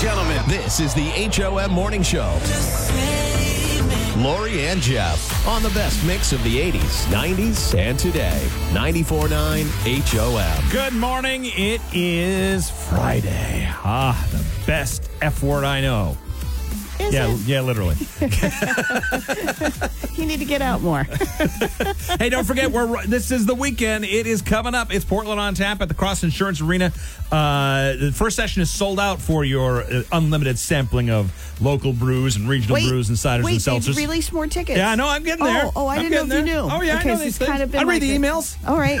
gentlemen, this is the HOM Morning Show. Lori and Jeff on the best mix of the 80s, 90s, and today. 94.9 HOM. Good morning. It is Friday. Ah, the best F word I know. Is yeah, it? yeah, literally. You need to get out more. hey, don't forget, we're this is the weekend. It is coming up. It's Portland on tap at the Cross Insurance Arena. Uh, the first session is sold out for your uh, unlimited sampling of local brews and regional brews and ciders wait, and seltzers. they've released more tickets. yeah, I know. I'm getting there. Oh, oh I I'm didn't know if getting you knew. Oh, yeah, okay, I know these kind of been I read like the a- emails. All right,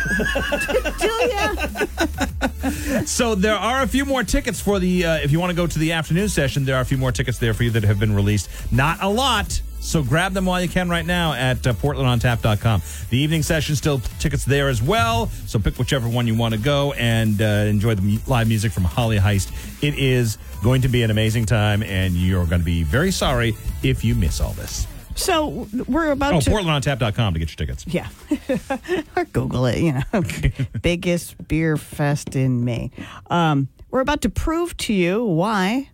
Julia. So there are a few more tickets for the. Uh, if you want to go to the afternoon session, there are a few more tickets there for you that have been released. Not a lot. So grab them while you can right now at uh, portlandontap.com. The evening session still tickets there as well. So pick whichever one you want to go and uh, enjoy the live music from Holly Heist. It is going to be an amazing time, and you're going to be very sorry if you miss all this. So we're about Oh, to. portlandontap.com to get your tickets. Yeah. or Google it, you know. Biggest beer fest in Maine. Um, we're about to prove to you why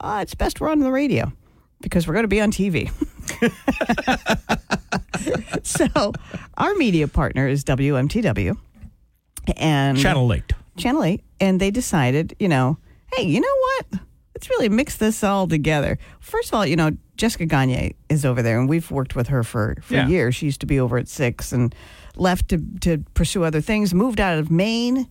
uh, it's best we're on the radio because we're going to be on TV. so, our media partner is WMTW and Channel 8. Channel 8, and they decided, you know, hey, you know what? Let's really mix this all together. First of all, you know, Jessica Gagne is over there, and we've worked with her for, for Yeah. years. She used to be over at Six and left to, to pursue other things, moved out of Maine.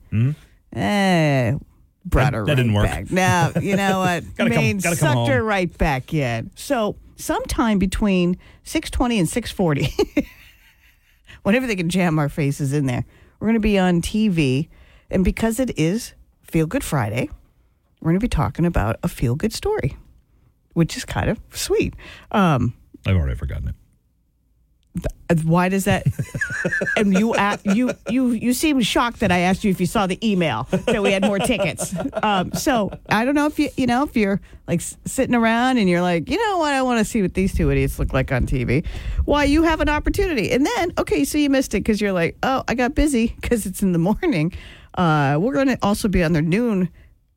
Eh, Mm-hmm. Brought That- her that right didn't work. back. Now, you know what? Gotta come- gotta come sucked her right back in. So, sometime between 620 and 640, whenever they can jam our faces in there. We're going to be on TV. And because it is Feel Good Friday, we're going to be talking about a feel good story, which is kind of sweet. Um, I've already forgotten it. Why does that? and you, you, you, you seemed shocked that I asked you if you saw the email that we had more tickets. Um, so I don't know if you, you know, if you're like sitting around and you're like, you know what, I want to see what these two idiots look like on TV. Why you have an opportunity, and then okay, so you missed it because you're like, oh, I got busy because it's in the morning. Uh, we're going to also be on their noon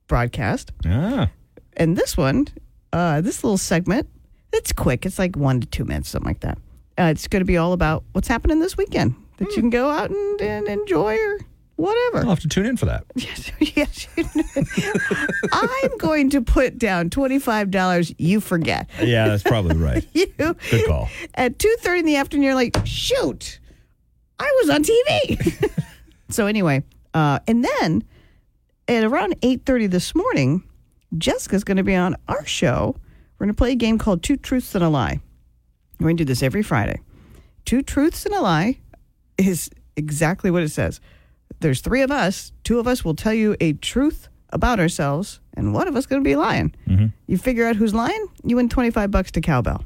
broadcast. Ah. And this one, uh, this little segment, it's quick. It's like one to two minutes, something like that. Uh, it's going to be all about what's happening this weekend that you can go out and, and enjoy or whatever. I'll have to tune in for that. Yes, yes. I'm going to put down twenty-five dollars. You forget. Yeah, that's probably right. You Good call. at two thirty in the afternoon. You're like, shoot, I was on TV. so anyway, uh, and then at around eight thirty this morning, Jessica's going to be on our show. We're going to play a game called Two Truths and a Lie. We're going to do this every Friday. Two Truths and a Lie is exactly what it says. There's three of us. Two of us will tell you a truth about ourselves, and one of us going to be lying. Mm-hmm. You figure out who's lying, you win 25 bucks to Cowbell.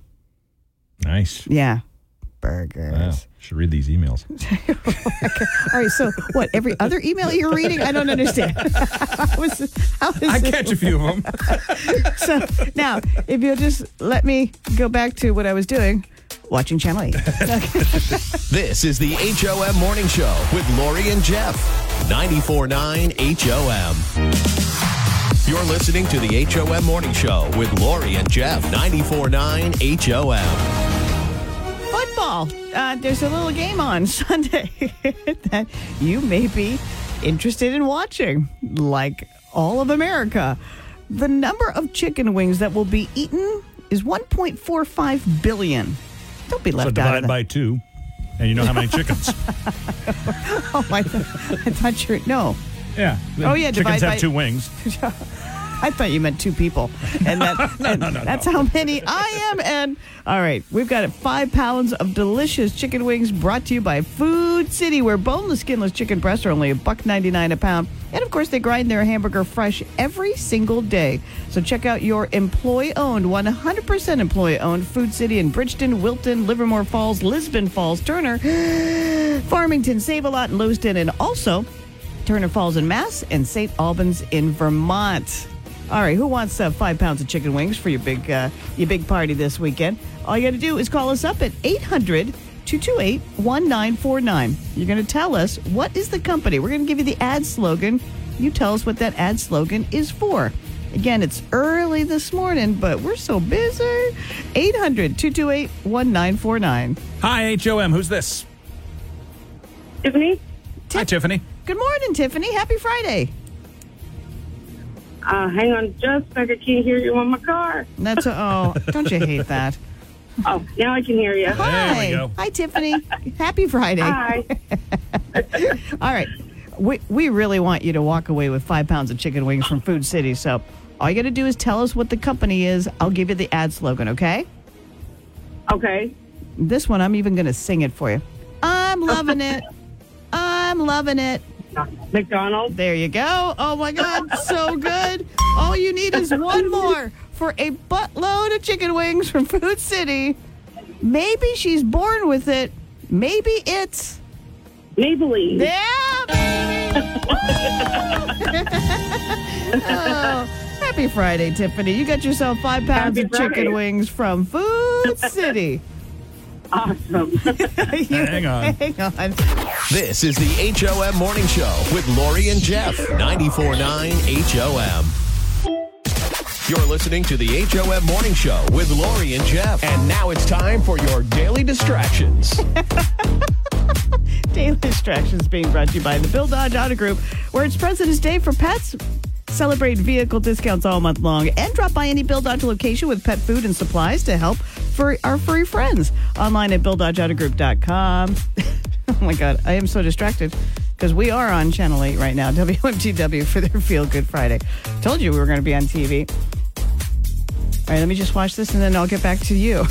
Nice. Yeah. Burgers. Wow. Should read these emails. All right. So, what? Every other email you're reading? I don't understand. how is, how is I it- catch a few of them. So, now, if you'll just let me go back to what I was doing, watching Channel 8. This is the HOM Morning Show with Lori and Jeff. 94.9 HOM. You're listening to the HOM Morning Show with Lori and Jeff. 94.9 HOM. Football. Uh, there's a little game on Sunday that you may be interested in watching, like all of America. The number of chicken wings that will be eaten is 1.45 billion. Don't be So left out divide by two, and you know how many chickens. Oh, I, th- I thought you no. yeah. Oh, yeah, Chickens divide have by- two wings. I thought you meant two people, and, that, and that's how many I am. And all right, we've got five pounds of delicious chicken wings brought to you by Food City, where boneless, skinless chicken breasts are only a buck ninety nine a pound, and of course they grind their hamburger fresh every single day. So check out your employee-owned, one hundred percent employee-owned Food City in Bridgeton, Wilton, Livermore Falls, Lisbon Falls, Turner, Farmington, Save a Lot, and Lewiston, and also Turner Falls in Mass, and St. Albans in Vermont. All right, who wants uh, five pounds of chicken wings for your big uh, your big party this weekend? All you got to do is call us up at 800 228 1949. You're going to tell us what is the company. We're going to give you the ad slogan. You tell us what that ad slogan is for. Again, it's early this morning, but we're so busy. 800 228 1949. Hi, HOM. Who's this? Tiffany, Hi, Tiffany. Good morning, Tiffany. Happy Friday. Uh, hang on just a second. I can't hear you on my car. That's a, oh, don't you hate that? Oh, now I can hear you. Hi. we go. Hi, Tiffany. Happy Friday. Hi. All right. We, we really want you to walk away with five pounds of chicken wings from Food City. So all you got to do is tell us what the company is. I'll give you the ad slogan, okay? Okay. This one, I'm even going to sing it for you. I'm loving it. I'm loving it. McDonald's. There you go. Oh my God, so good. All you need is one more for a buttload of chicken wings from Food City. Maybe she's born with it. Maybe it's. Maybelline. Yeah. oh, happy Friday, Tiffany. You got yourself five pounds Happy of chicken wings from Food City. Awesome. Hang on. Hang on. This is the HOM Morning Show with Lori and Jeff. 94.9 HOM. You're listening to the HOM Morning Show with Lori and Jeff. And now it's time for your daily distractions. Daily Distractions being brought to you by the Bill Dodge Auto Group, where it's President's Day for pets. Celebrate vehicle discounts all month long and drop by any Bill Dodge location with pet food and supplies to help for our furry friends. Online at BillDodgeAutoGroup.com. oh my God, I am so distracted because we are on Channel 8 right now, WMTW, for their Feel Good Friday. Told you we were going to be on TV. All right, let me just watch this and then I'll get back to you.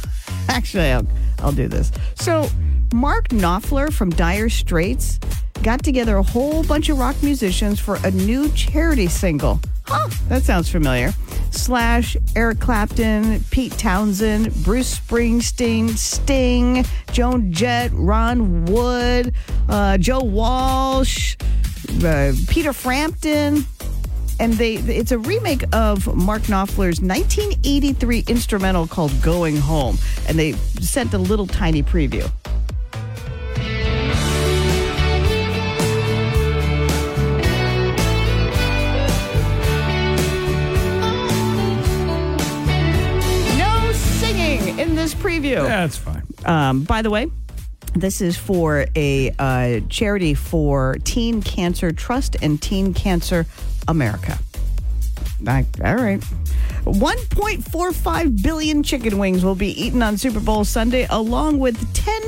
Actually, I'll, I'll do this. So, Mark Knopfler from Dire Straits got together a whole bunch of rock musicians for a new charity single. Huh, that sounds familiar. Slash Eric Clapton, Pete Townshend, Bruce Springsteen, Sting, Joan Jett, Ron Wood, uh, Joe Walsh, uh, Peter Frampton and they it's a remake of Mark Knopfler's 1983 instrumental called Going Home and they sent a little tiny preview. This. That's fine. Um, by the way, this is for a uh, charity for Teen Cancer Trust and Teen Cancer America. I- all right. 1.45 billion chicken wings will be eaten on Super Bowl Sunday, along with 10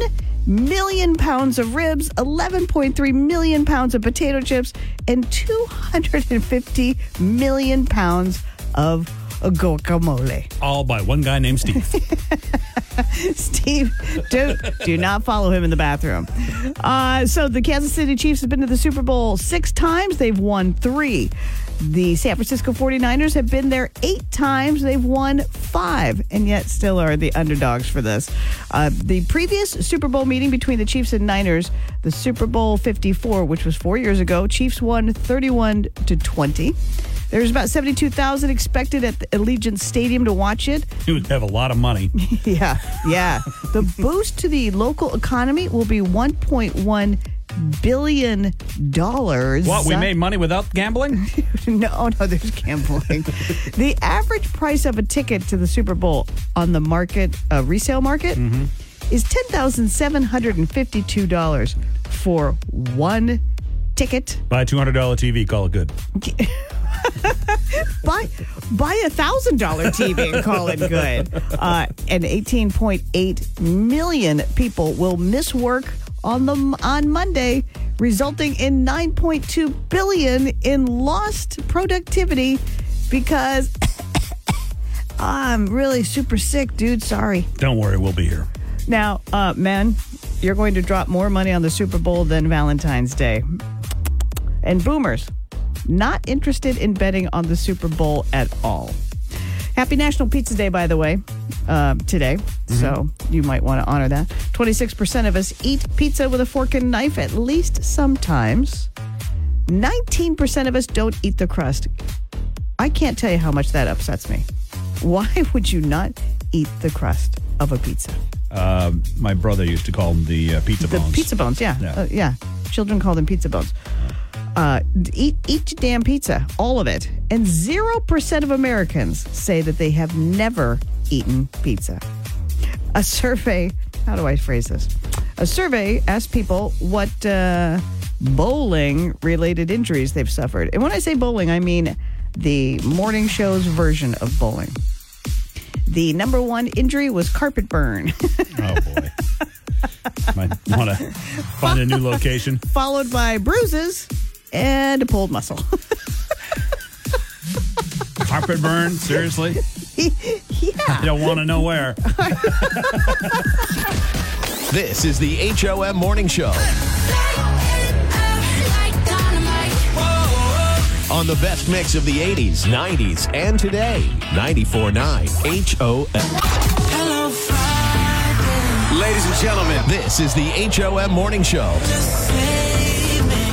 million pounds of ribs, 11.3 million pounds of potato chips, and 250 million pounds of guacamole. All by one guy named Steve. Steve, do, do not follow him in the bathroom. Uh, so the Kansas City Chiefs have been to the Super Bowl six times. They've won three. The San Francisco 49ers have been there eight times. They've won five, and yet still are the underdogs for this. Uh, the previous Super Bowl meeting between the Chiefs and Niners, the Super Bowl 54, which was four years ago, Chiefs won 31 to 20. There's about 72,000 expected at the Allegiant Stadium to watch it. he would have a lot of money. Yeah, yeah. the boost to the local economy will be 1.1 billion dollars. What? We made money without gambling? no, no. There's gambling. the average price of a ticket to the Super Bowl on the market uh, resale market is ten thousand seven hundred and fifty-two dollars for one ticket. Buy a $200 TV, call it good. Buy buy a thousand dollar TV and call it good. Uh, and 18.8 million people will miss work on the on Monday, resulting in 9.2 billion in lost productivity because I'm really super sick, dude. Sorry. Don't worry, we'll be here. Now, uh, men, you're going to drop more money on the Super Bowl than Valentine's Day. And boomers, not interested in betting on the Super Bowl at all. Happy National Pizza Day, by the way, uh, today. So you might want to honor that. 26% of us eat pizza with a fork and knife at least sometimes. 19% of us don't eat the crust. I can't tell you how much that upsets me. Why would you not eat the crust of a pizza? Uh, my brother used to call them the uh, pizza The bones. pizza bones, yeah. Yeah. Uh, yeah. Children call them pizza bones. Uh, eat your damn pizza, all of it. And zero percent of Americans say that they have never eaten pizza. A survey. How do I phrase this? A survey asked people what uh, bowling-related injuries they've suffered. And when I say bowling, I mean the morning show's version of bowling. The number one injury was carpet burn. Oh boy. Might want to find a new location. followed by bruises and a pulled muscle. Carpet burn. Seriously, yeah. you don't want to know where. This is the HOM Morning Show on the best mix of the 80s, 90s, and today. 94.9 HOM. Ladies and gentlemen, This is the HOM Morning Show.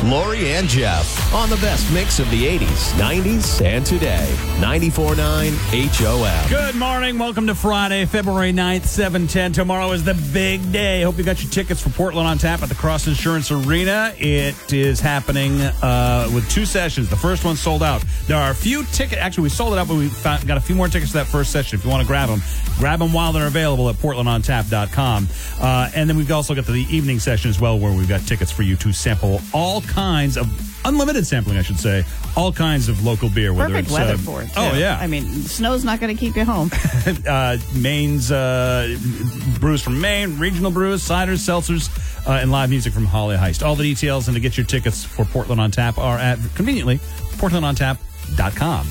Lori and Jeff on the best mix of the 80s, 90s, and today. 94.9 HOM. Good morning. Welcome to Friday, February 9th, 710. Tomorrow is the big day. Hope you got your tickets for Portland on Tap at the Cross Insurance Arena. It is happening uh, with two sessions. The first one sold out. There are a few tickets. Actually, we sold it out, but we found, got a few more tickets for that first session. If you want to grab them, grab them while they're available at portlandontap.com. Uh, and then we've also got the evening session as well, where we've got tickets for you to sample all kinds of unlimited sampling, I should say, all kinds of local beer. Whether Perfect it's, weather uh, for it. Oh yeah, I mean, snow's not going to keep you home. uh, Maine's uh, brews from Maine, regional brews, ciders, seltzers, uh, and live music from Holly Heist. All the details and to get your tickets for Portland on Tap are at conveniently portlandontap.com.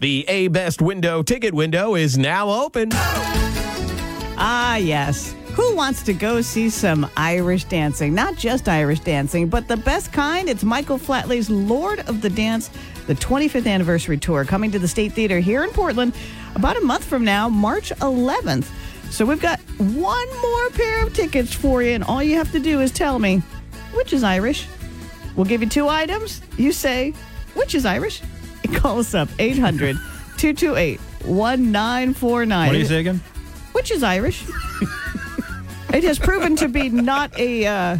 The A Best Window ticket window is now open. ah, yes. Who wants to go see some Irish dancing? Not just Irish dancing, but the best kind. It's Michael Flatley's Lord of the Dance, the 25th anniversary tour, coming to the State Theater here in Portland about a month from now, March 11th. So we've got one more pair of tickets for you, and all you have to do is tell me which is Irish. We'll give you two items. You say, which is Irish? And call us up, 800 228 1949. What do you say again? Which is Irish. it has proven to be not a, uh,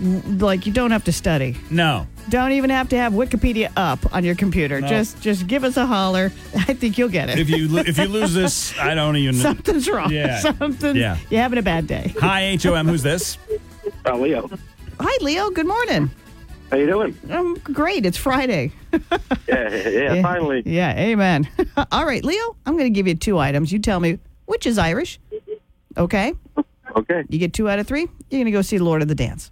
like, you don't have to study. No. Don't even have to have Wikipedia up on your computer. No. Just just give us a holler. I think you'll get it. If you lo- if you lose this, I don't even. Something's wrong. Yeah. Something. Yeah. You're having a bad day. Hi HOM. Who's this? Uh, Leo. Hi, Leo. Good morning. How you doing? Um, great. It's Friday. Yeah, yeah, finally. Yeah, amen. All right, Leo, I'm going to give you two items. You tell me which is Irish. Okay? Okay. You get two out of three. You're going to go see Lord of the Dance.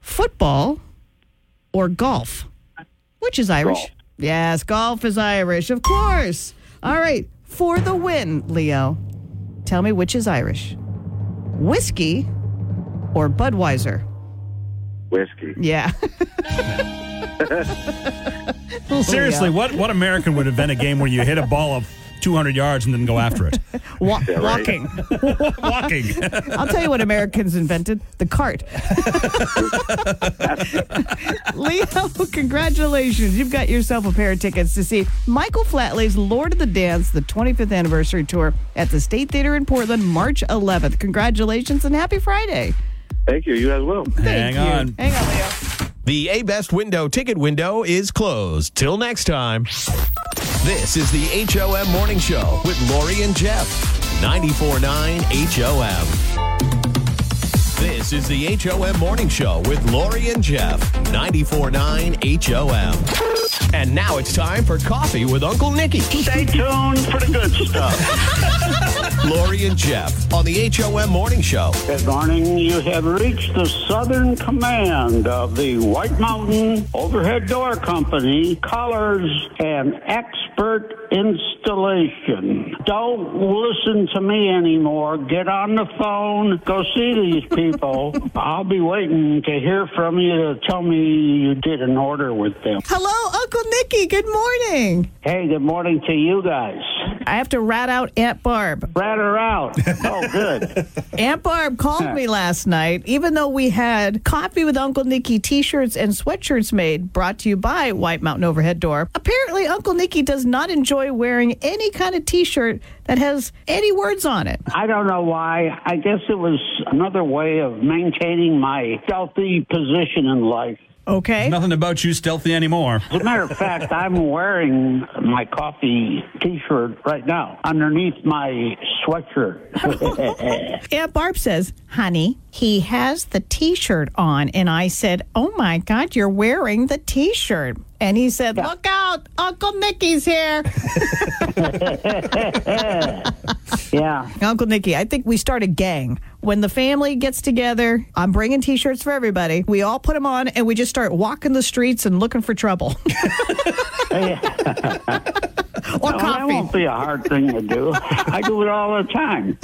Football or golf? Which is Irish? Golf. Yes, golf is Irish, of course. All right, for the win, Leo, tell me which is Irish whiskey or Budweiser? Whiskey. Yeah. Seriously, what what American would invent a game where you hit a ball of 200 yards and then go after it? Wa- right. walking. Walking. I'll tell you what Americans invented the cart. Leo, congratulations. You've got yourself a pair of tickets to see Michael Flatley's Lord of the Dance, the 25th anniversary tour at the State Theater in Portland, March 11th. Congratulations and happy Friday. Thank you. You as well. Hang you. on. Hang on, Leo. The A Best Window ticket window is closed. Till next time. This is the HOM Morning Show with Lori and Jeff. 94.9 HOM. This is the HOM Morning Show with Lori and Jeff. 94.9 HOM. And now it's time for Coffee with Uncle Nicky. Stay tuned for the good stuff. Lori and Jeff on the HOM Morning Show. Good morning. You have reached the southern command of the White Mountain Overhead Door Company, Colors and Expert Installation. Don't listen to me anymore. Get on the phone. Go see these people. I'll be waiting to hear from you to tell me you did an order with them. Hello, Uncle Nicky. Good morning. Hey, good morning to you guys. I have to rat out Aunt Barb. Rat her out. Oh, good. Aunt Barb called me last night, even though we had Coffee with Uncle Nicky t shirts and sweatshirts made, brought to you by White Mountain Overhead Door. Apparently, Uncle Nicky does not enjoy wearing any kind of t shirt that has any words on it. I don't know why. I guess it was another way of maintaining my stealthy position in life. Okay. Nothing about you stealthy anymore. As a matter of fact, I'm wearing my coffee T-shirt right now underneath my sweatshirt. Aunt Barb says, honey, he has the t shirt on. And I said, oh my God, you're wearing the t shirt. And he said, look out, Uncle Nicky's here. yeah. Uncle Nicky, I think we start a gang. When the family gets together, I'm bringing t shirts for everybody. We all put them on and we just start walking the streets and looking for trouble. or Well, that won't be a hard thing to do. I do it all the time.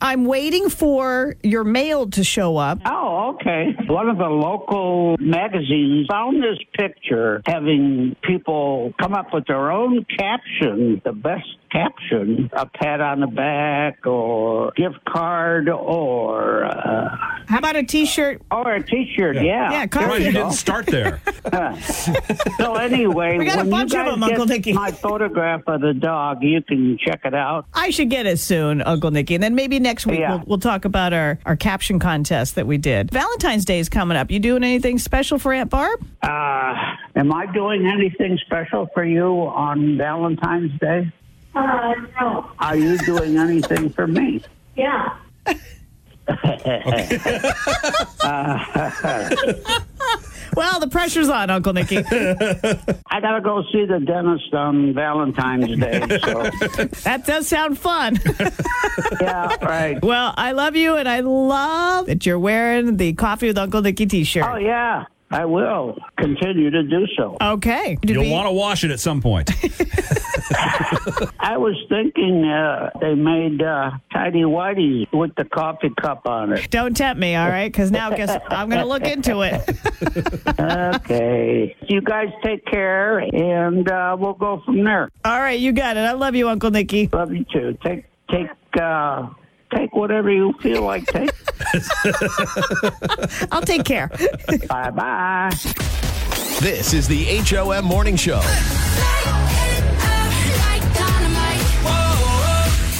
I'm waiting for your mail to show up. Oh, okay. One of the local magazines found this picture having people come up with their own caption, the best caption, a pat on the back or gift card or uh, How about a t shirt? or a t-shirt. Yeah. Yeah, coffee. Right, you you didn't start there. So anyway, We got a when you bunch of them, Uncle Nicky. my photograph of the dog, you can check it out. I should get it soon, Uncle Nicky. And then maybe next week Yeah. we'll, we'll talk about our, our caption contest that we did. Valentine's Day is coming up. You doing anything special for Aunt Barb? Uh, am I doing anything special for you on Valentine's Day? Uh, no. Are you doing anything for me? Yeah. Well, the pressure's on, Uncle Nicky. I gotta go see the dentist on Valentine's Day. So that does sound fun. yeah, right. well, I love you, and I love that you're wearing the Coffee with Uncle Nicky t shirt. Oh yeah, I will continue to do so. Okay. Did You'll we- want to wash it at some point. I was thinking uh, they made uh, tidy whities with the coffee cup on it. Don't tempt me, all right? Because now guess I'm going to look into it. Okay, you guys take care, and uh, we'll go from there. All right, you got it. I love you, Uncle Nicky. Love you too. Take take uh, take whatever you feel like. Take. I'll take care. bye bye. This is the HOM Morning Show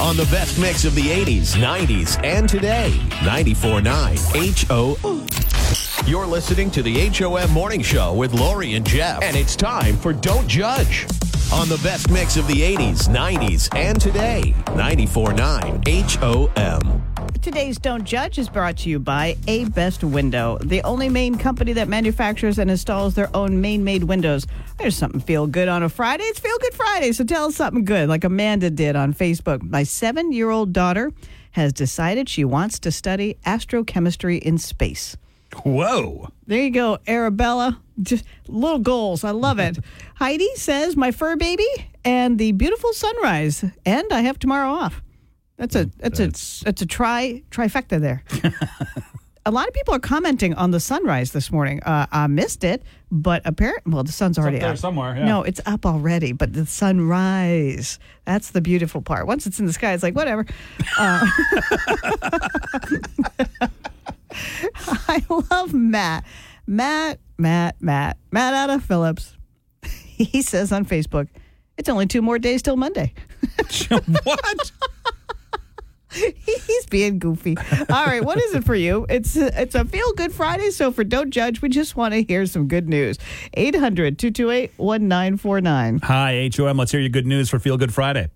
on the best mix of the 80s, 90s, and today. 94.9 HO. You're listening to the HOM Morning Show with Lori and Jeff, and it's time for Don't Judge on the best mix of the 80s, 90s, and today. 94.9 HOM. Today's Don't Judge is brought to you by A Best Window, the only Maine company that manufactures and installs their own Maine made windows. There's something feel good on a Friday. It's Feel Good Friday, so tell us something good, like Amanda did on Facebook. My seven year old daughter has decided she wants to study astrochemistry in space. Whoa. There you go, Arabella. Just little goals. I love it. Heidi says, My fur baby and the beautiful sunrise. And I have tomorrow off. That's a that's, a that's a try trifecta there. a lot of people are commenting on the sunrise this morning. Uh, I missed it, but apparently, well, the sun's already there up somewhere, yeah. No, it's up already, but the sunrise—that's the beautiful part. Once it's in the sky, it's like whatever. Uh, I love Matt. Matt, Matt, Matt, Matt out of Phillips. He says on Facebook, it's only two more days till Monday. what? He's being goofy. All right, what is it for you? It's a, it's a feel good Friday, so for Don't Judge, we just want to hear some good news. 800 228 1949. Hi, HOM. Let's hear your good news for Feel Good Friday.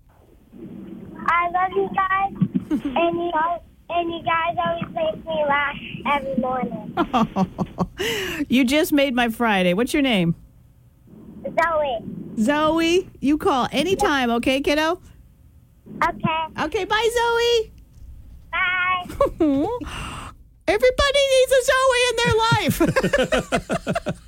I love you guys, and you guys, and you guys always make me laugh every morning. You just made my Friday. What's your name? Zoe. Zoe. You call anytime, okay, kiddo? Okay. Okay, bye, Zoe. Bye. Everybody needs a Zoe in their life.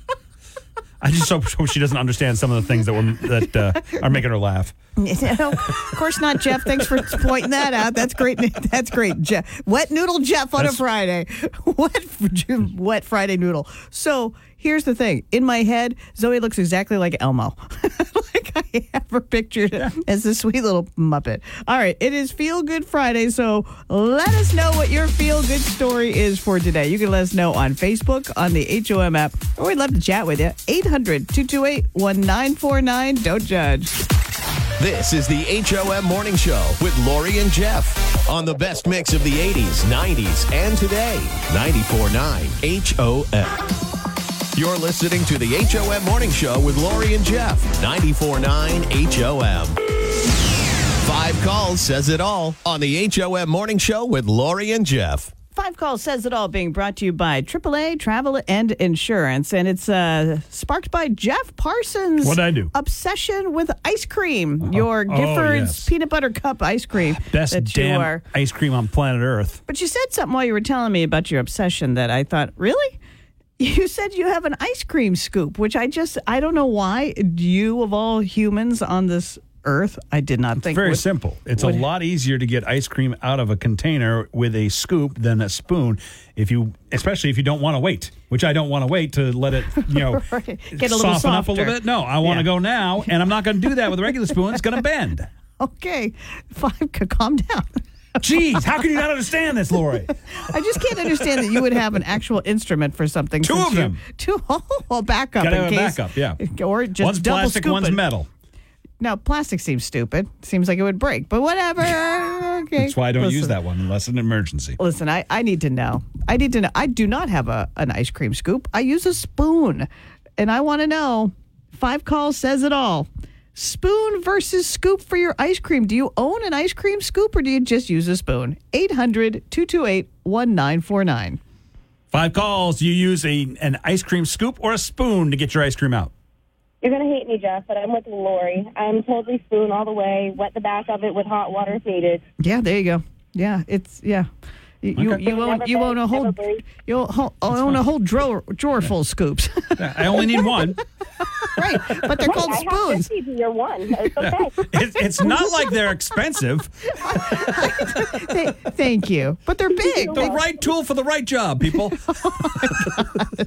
I just hope, hope she doesn't understand some of the things that were that uh, are making her laugh. Know, of course not, Jeff. Thanks for pointing that out. That's great. That's great, Jeff. Wet noodle Jeff on That's- a Friday. Wet, wet Friday noodle. So here's the thing. In my head, Zoe looks exactly like Elmo. like I ever her pictured as a sweet little muppet. All right, it is Feel Good Friday. So let us know what your feel good story is for today. You can let us know on Facebook, on the HOM app, or we'd love to chat with you. 800 228 1949. Don't judge. This is the HOM Morning Show with Lori and Jeff on the best mix of the 80s, 90s, and today. 94.9 HOM. You're listening to the HOM Morning Show with Lori and Jeff. 94.9 HOM. Five calls says it all on the HOM Morning Show with Lori and Jeff. Five Calls Says It All being brought to you by AAA Travel and Insurance. And it's uh, sparked by Jeff Parsons. What'd I do? Obsession with ice cream. Your Oh, Gifford's yes. peanut butter cup ice cream. Best damn ice cream on planet Earth. But you said something while you were telling me about your obsession that I thought, really? You said you have an ice cream scoop, which I just, I don't know why. You, of all humans on this earth, I did not think. Very would- simple. It's would- a lot easier to get ice cream out of a container with a scoop than a spoon. If you, especially if you don't want to wait, which I don't want to wait to let it, you know, Right. Get a little soften up a little bit. No, I want to Yeah. go now, and I'm not going to do that with a regular spoon. It's going to bend. Okay, five, calm down. Jeez, how can you not understand this, Lori? I just can't understand that you would have an actual instrument for something. Two of you- them. Two, oh, backup. Gotta in have a case, backup, yeah. Or just one's double plastic, scooping. one's metal. Now, plastic seems stupid. Seems like it would break, but whatever. okay. That's why I don't use that one unless an emergency. Listen, I, I need to know. I need to know. I do not have a an ice cream scoop. I use a spoon. And I want to know. Five calls says it all. Spoon versus scoop for your ice cream. Do you own an ice cream scoop or do you just use a spoon? 800 228 1949. Five calls. You use a an ice cream scoop or a spoon to get your ice cream out? You're gonna hate me, Jeff, but I'm with Lori. I'm totally spoon all the way. Wet the back of it with hot water if needed. Yeah, there you go. Yeah, it's yeah. You you, Okay. you own Never you own a whole you own, own a whole drawer drawer full of scoops. I only need one. right, but they're called I have spoons. 50 to your one. It's okay. It's, it's not like they're expensive. Th- Thank you, but they're big. The right tool for the right job, people. Oh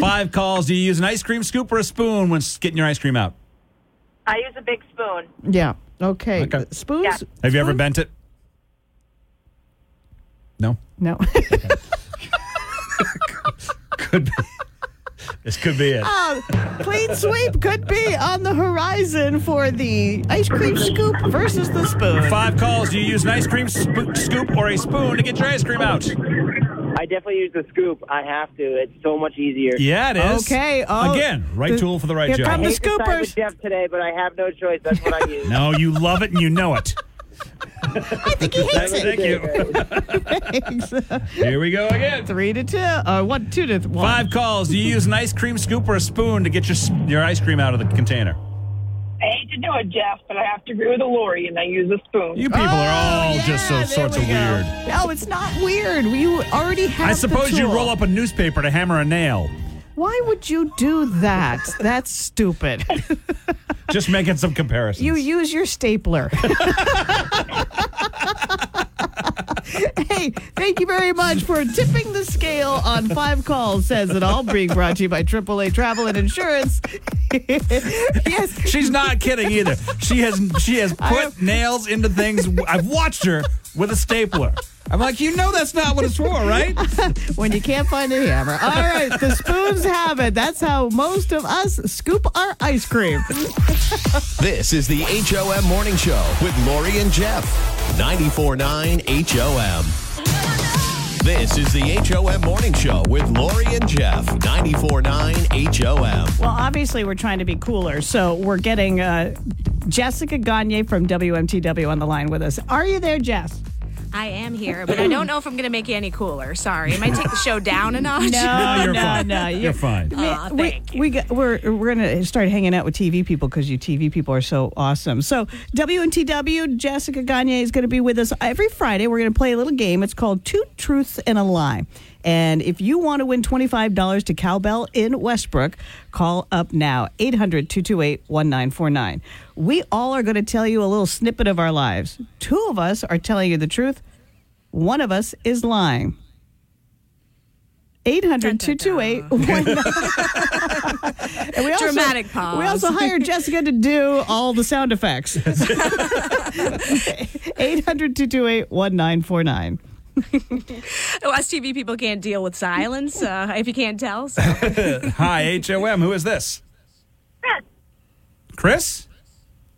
Five calls. Do you use an ice cream scoop or a spoon when getting your ice cream out? I use a big spoon. Yeah. Okay. Okay. Spoons. Yeah. Have you ever bent it? No. No. Could be. This could be it. Uh, clean sweep could be on the horizon for the ice cream scoop versus the spoon. Five calls. Do you use an ice cream sp- scoop or a spoon to get your ice cream out? I definitely use the scoop. I have to. It's so much easier. Yeah, it is. Okay, oh, Again, right the- tool for the right here job. come I the hate to side scoopers. with Jeff today, but I have no choice. That's what I use. No, you love it and you know it. I think he hates Thank it. Thank you. Thanks. Here we go again. Three to two. Uh, one, two to one. Five calls. Do you use an ice cream scoop or a spoon to get your your ice cream out of the container? I hate to do it, Jeff, but I have to agree with the Lori, and I use a spoon. You people are all Oh, just so sorts of go. weird. No, it's not weird. We already have. I the suppose you roll up a newspaper to hammer a nail. Why would you do that? That's stupid. Just making some comparisons. You use your stapler. hey, thank you very much for tipping the scale on five calls. Says it all. Being brought to you by AAA Travel and Insurance. yes, She's not kidding either. She has she has put nails into things. I've watched her with a stapler. I'm like, you know, that's not what it's for, right? when you can't find a hammer. All right, the spoons have it. That's how most of us scoop our ice cream. This is the HOM Morning Show with Lori and Jeff. 94.9 HOM. This is the HOM Morning Show with Lori and Jeff. 94.9 HOM. Well, obviously, we're trying to be cooler, so we're getting uh, Jessica Gagne from WMTW on the line with us. Are you there, Jess? I am here, but I don't know if I'm going to make you any cooler. Sorry. It might take the show down a notch. No, you're no, fine. no. You're fine. Aw, we, thank you. we got, we're we're gonna start hanging out with TV people because you TV people are so awesome. So WMTW Jessica Gagne is going to be with us every Friday. We're going to play a little game. It's called Two Truths and a Lie. And if you want to win $25 to Cowbell in Westbrook, call up now 800 228 1949. We all are going to tell you a little snippet of our lives. Two of us are telling you the truth, one of us is lying. 800 228 And we also- Dramatic pause. We also hired Jessica to do all the sound effects. 800 228 1949. Us TV people can't deal with silence, uh, if you can't tell. So. Hi, HOM. Who is this? Chris?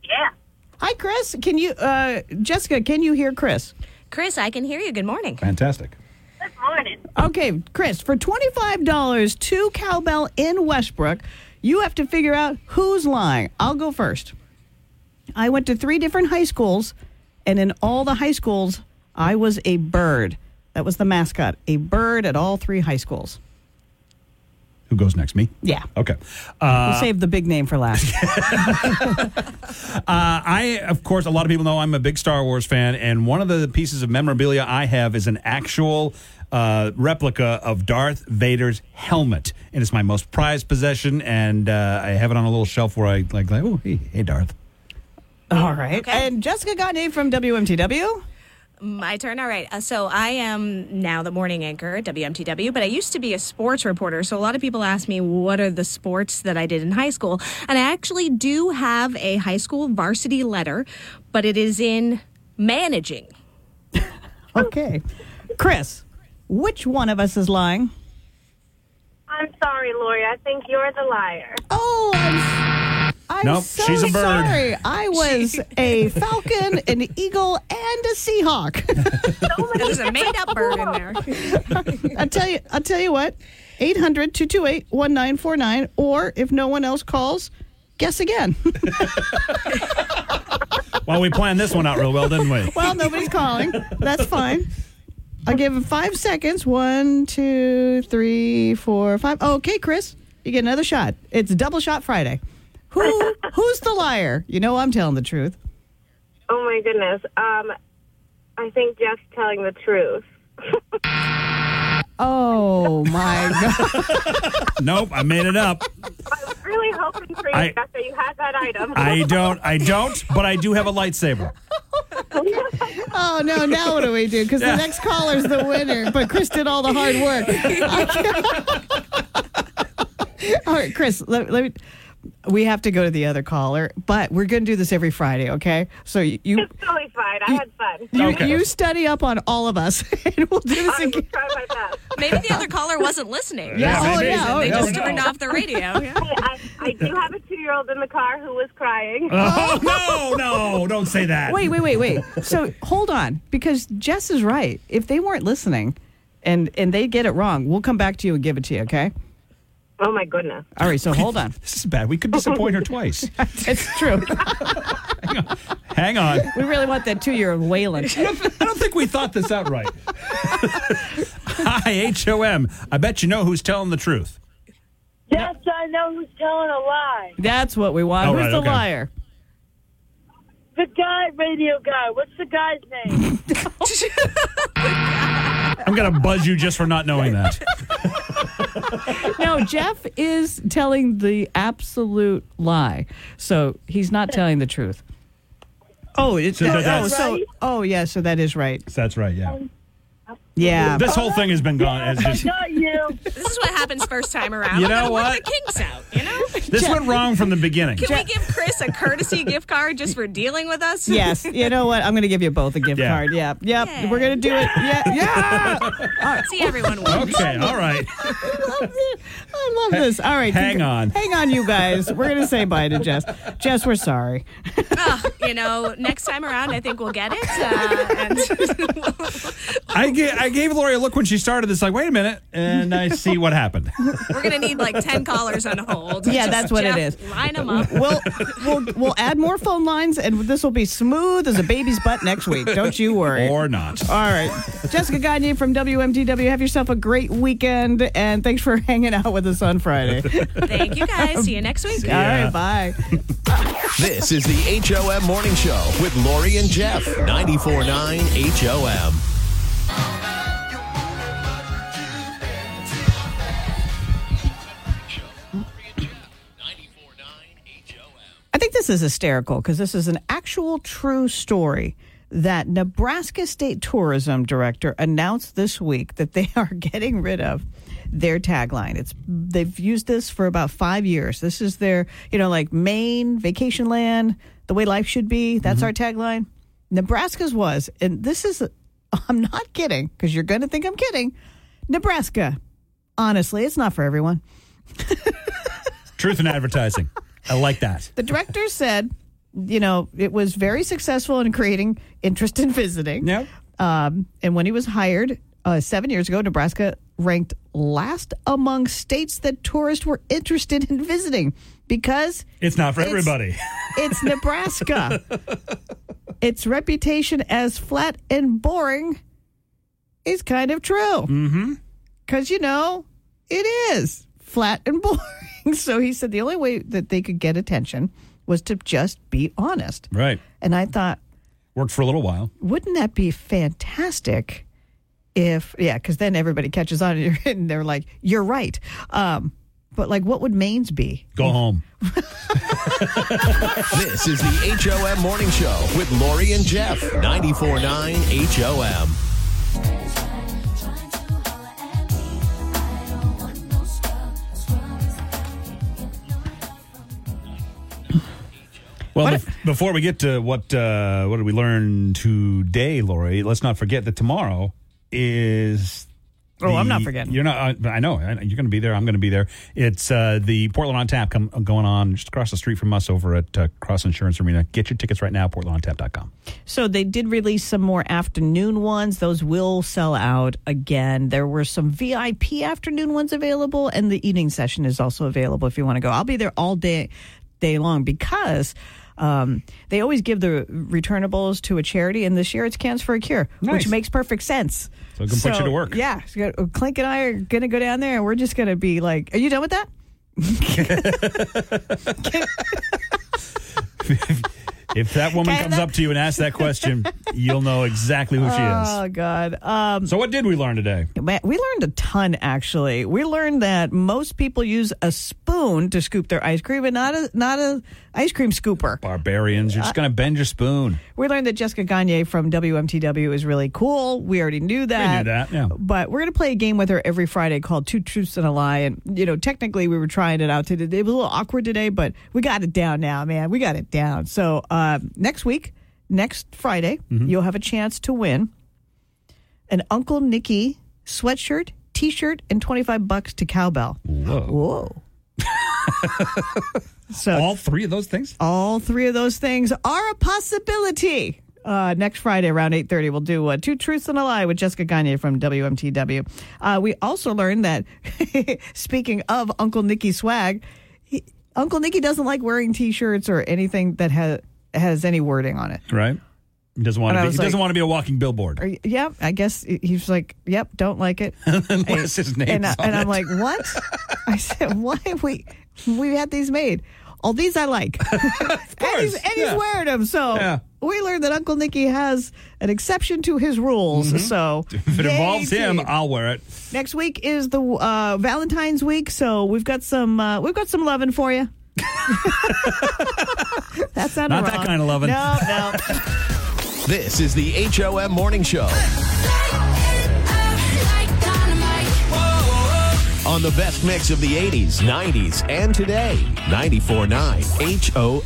Yeah. Hi, Chris. Can you, uh, Jessica, can you hear Chris? Chris, I can hear you. Good morning. Fantastic. Good morning. Okay, Chris, for $25 to Cowbell in Westbrook, you have to figure out who's lying. I'll go first. I went to three different high schools, and in all the high schools, I was a bird. That was the mascot, a bird at all three high schools. Who goes next? Me? Yeah. Okay. We'll Uh, save the big name for last. Uh, I, of course, a lot of people know I'm a big Star Wars fan, and one of the pieces of memorabilia I have is an actual uh, replica of Darth Vader's helmet, and it's my most prized possession. And uh, I have it on a little shelf where I like, like oh, hey, hey, Darth. all right. And Jessica Gagne from WMTW. My turn. All right. Uh, so I am now the morning anchor at WMTW, but I used to be a sports reporter. So a lot of people ask me what are the sports that I did in high school, and I actually do have a high school varsity letter, but it is in managing. Okay. Chris, which one of us is lying? I'm sorry, Lori. I think you're the liar. Oh, I'm, I'm Nope, so she's a bird. sorry. I was a falcon, an eagle, and a seahawk. There's a made up bird in there. I'll tell you. I'll tell you what. 800-228-1949 or if no one else calls, guess again. Well, we planned this one out real well, didn't we? well, nobody's calling. That's fine. I'll give him five seconds. One, two, three, four, five. Okay, Chris, you get another shot. It's double shot Friday. Who who's the liar? You know I'm telling the truth. Oh my goodness. Um, I think Jeff's telling the truth. Oh my god. nope, I made it up. I was really hoping for you, I- Jeff, that you had that item. I don't, I don't, but I do have a lightsaber. Oh no! Now what do we do? Because Yeah. the next caller's the winner, but Chris did all the hard work. all right, Chris. Let, let me. We have to go to the other caller, but we're going to do this every Friday. Okay? So you you It's totally fine. I had fun. you, Okay. you study up on all of us, and we'll do this I again. try my best. Maybe the other caller wasn't listening. Yeah, For some oh, yeah, reason. oh, they yeah. just no. turned off the radio. Yeah. Hey, I, I do have a two-year-old in the car who was crying. Oh, oh. no, no, don't say that. Wait, wait, wait, wait. So hold on, because Jess is right. If they weren't listening, and and they get it wrong, we'll come back to you and give it to you. Okay? Oh my goodness. All right. So hold on. This is bad. We could disappoint her twice. It's true. Hang on. Hang on. we really want that two-year-old wailing. I don't think we thought this out right. Hi, HOM. I bet you know who's telling the truth. Yes, I know who's telling a lie. That's what we want. All Who's right, the okay. liar? The guy, radio guy. What's the guy's name? I'm going to buzz you just for not knowing that. No, Jeff is telling the absolute lie. So he's not telling the truth. Oh, it's So oh, that's- so oh yeah, so that is right. That's right, yeah. Yeah. This whole thing has been gone. It's just, Not you. This is what happens first time around. You know what? The kinks out, you know. this went wrong from the beginning. Can we give Chris a courtesy gift card just for dealing with us? yes. You know what? I'm going to give you both a gift Yeah. card. Yeah. Yep. Yeah. We're going to do it. Yeah. Yeah. See everyone wins. Okay, all right. I love this. I love this. All right. Hang on. Hang on, you guys. We're going to say bye to Jess. Jess, we're sorry. Ugh, you know, next time around, I think we'll get it. Uh, and I gave, I gave Lori a look when she started this, like, wait a minute, and I see what happened. we're gonna need like ten callers on hold. Yeah, Just, that's what it Jeff, is. Line them up. We'll, we'll we'll add more phone lines, and this will be smooth as a baby's butt next week. Don't you worry. Or not. All right. Jessica Gagne from WMTW. Have yourself a great weekend, and thanks for hanging out with us on Friday. Thank you guys. See you next week. All right. Bye. This is the HOM Morning Show with Lori and Jeff. 94.9 HOM. This is hysterical because this is an actual true story that Nebraska State Tourism Director announced this week that they are getting rid of their tagline. It's they've used this for about 5 years. This is their, you know, like Maine, vacation land, the way life should be. That's mm-hmm. our tagline. Nebraska's was, and this is I'm not kidding because you're going to think I'm kidding. Nebraska. Honestly, it's not for everyone. Truth in advertising. I like that. The director said, you know, it was very successful in creating interest in visiting. Yep. Um, and when he was hired uh, seven years ago, Nebraska ranked last among states that tourists were interested in visiting because It's not for It's- everybody. it's Nebraska. its reputation as flat and boring is kind of true. Mm-hmm. Because, you know, it is flat and boring. so he said the only way that they could get attention was to just be honest. Right. And I thought, Worked for a little while. wouldn't that be fantastic if, yeah, because then everybody catches on and you're- and they're like, you're right. Um, but like, what would Maine's be? Go home. This is the HOM Morning Show with Lori and Jeff. 94.9 HOM. Well, bef- before we get to what uh, what did we learn today, Lori? Let's not forget that tomorrow is. Oh, I'm not forgetting. You're not. I, I know. I, you're going to be there. I'm going to be there. It's uh, the Portland on Tap come, going on just across the street from us over at uh, Cross Insurance Arena. Get your tickets right now. PortlandOnTap.com. So they did release some more afternoon ones. Those will sell out again. There were some VIP afternoon ones available, and the evening session is also available if you want to go. I'll be there all day, day long because. Um, they always give the returnables to a charity, and this year it's Cans for a Cure, Nice. which makes perfect sense. So it can put you to work. Yeah, so Clink and I are going to go down there, and we're just going to be like, "Are you done with that?" If that woman comes up to you and asks that question, you'll know exactly who she is. Oh. God. Um, So, what did we learn today? Man, we learned a ton actually. We learned that most people use a spoon to scoop their ice cream and not a not a ice cream scooper. Barbarians, you're just going to bend your spoon. We learned that Jessica Gagne from WMTW is really cool. We already knew that. We knew that, yeah. But we're going to play a game with her every Friday called Two Truths and a Lie. And, you know, technically we were trying it out today. It was a little awkward today, but we got it down now, man. We got it down. So uh, next week, next Friday, Mm-hmm. you'll have a chance to win an Uncle Nicky sweatshirt, t shirt, and 25 bucks to Cowbell. Whoa. Whoa. so All three of those things? all three of those things are a possibility. Uh, next Friday around 8.30, we'll do uh, Two Truths and a Lie with Jessica Gagne from WMTW. Uh, we also learned that, speaking of Uncle Nicky swag, he, Uncle Nicky doesn't like wearing T-shirts or anything that has has any wording on it. Right? He doesn't want to be, he doesn't want to be a walking billboard. Or, yeah, I guess he's like, yep, don't like it. Unless his name's and, I, and I'm like, what? I said, why have we we had these made? All these I like. and he's, and he's wearing them. So Yeah. we learned that Uncle Nicky has an exception to his rules. So Mm-hmm. If it involves him, team. I'll wear it. next week is the uh, Valentine's week. So we've got some uh, we've got some loving for you. That's not, Not that kind of loving. No, no. This is the HOM Morning Show on the best mix of the 80s, 90s, and today. 94.9 HOM.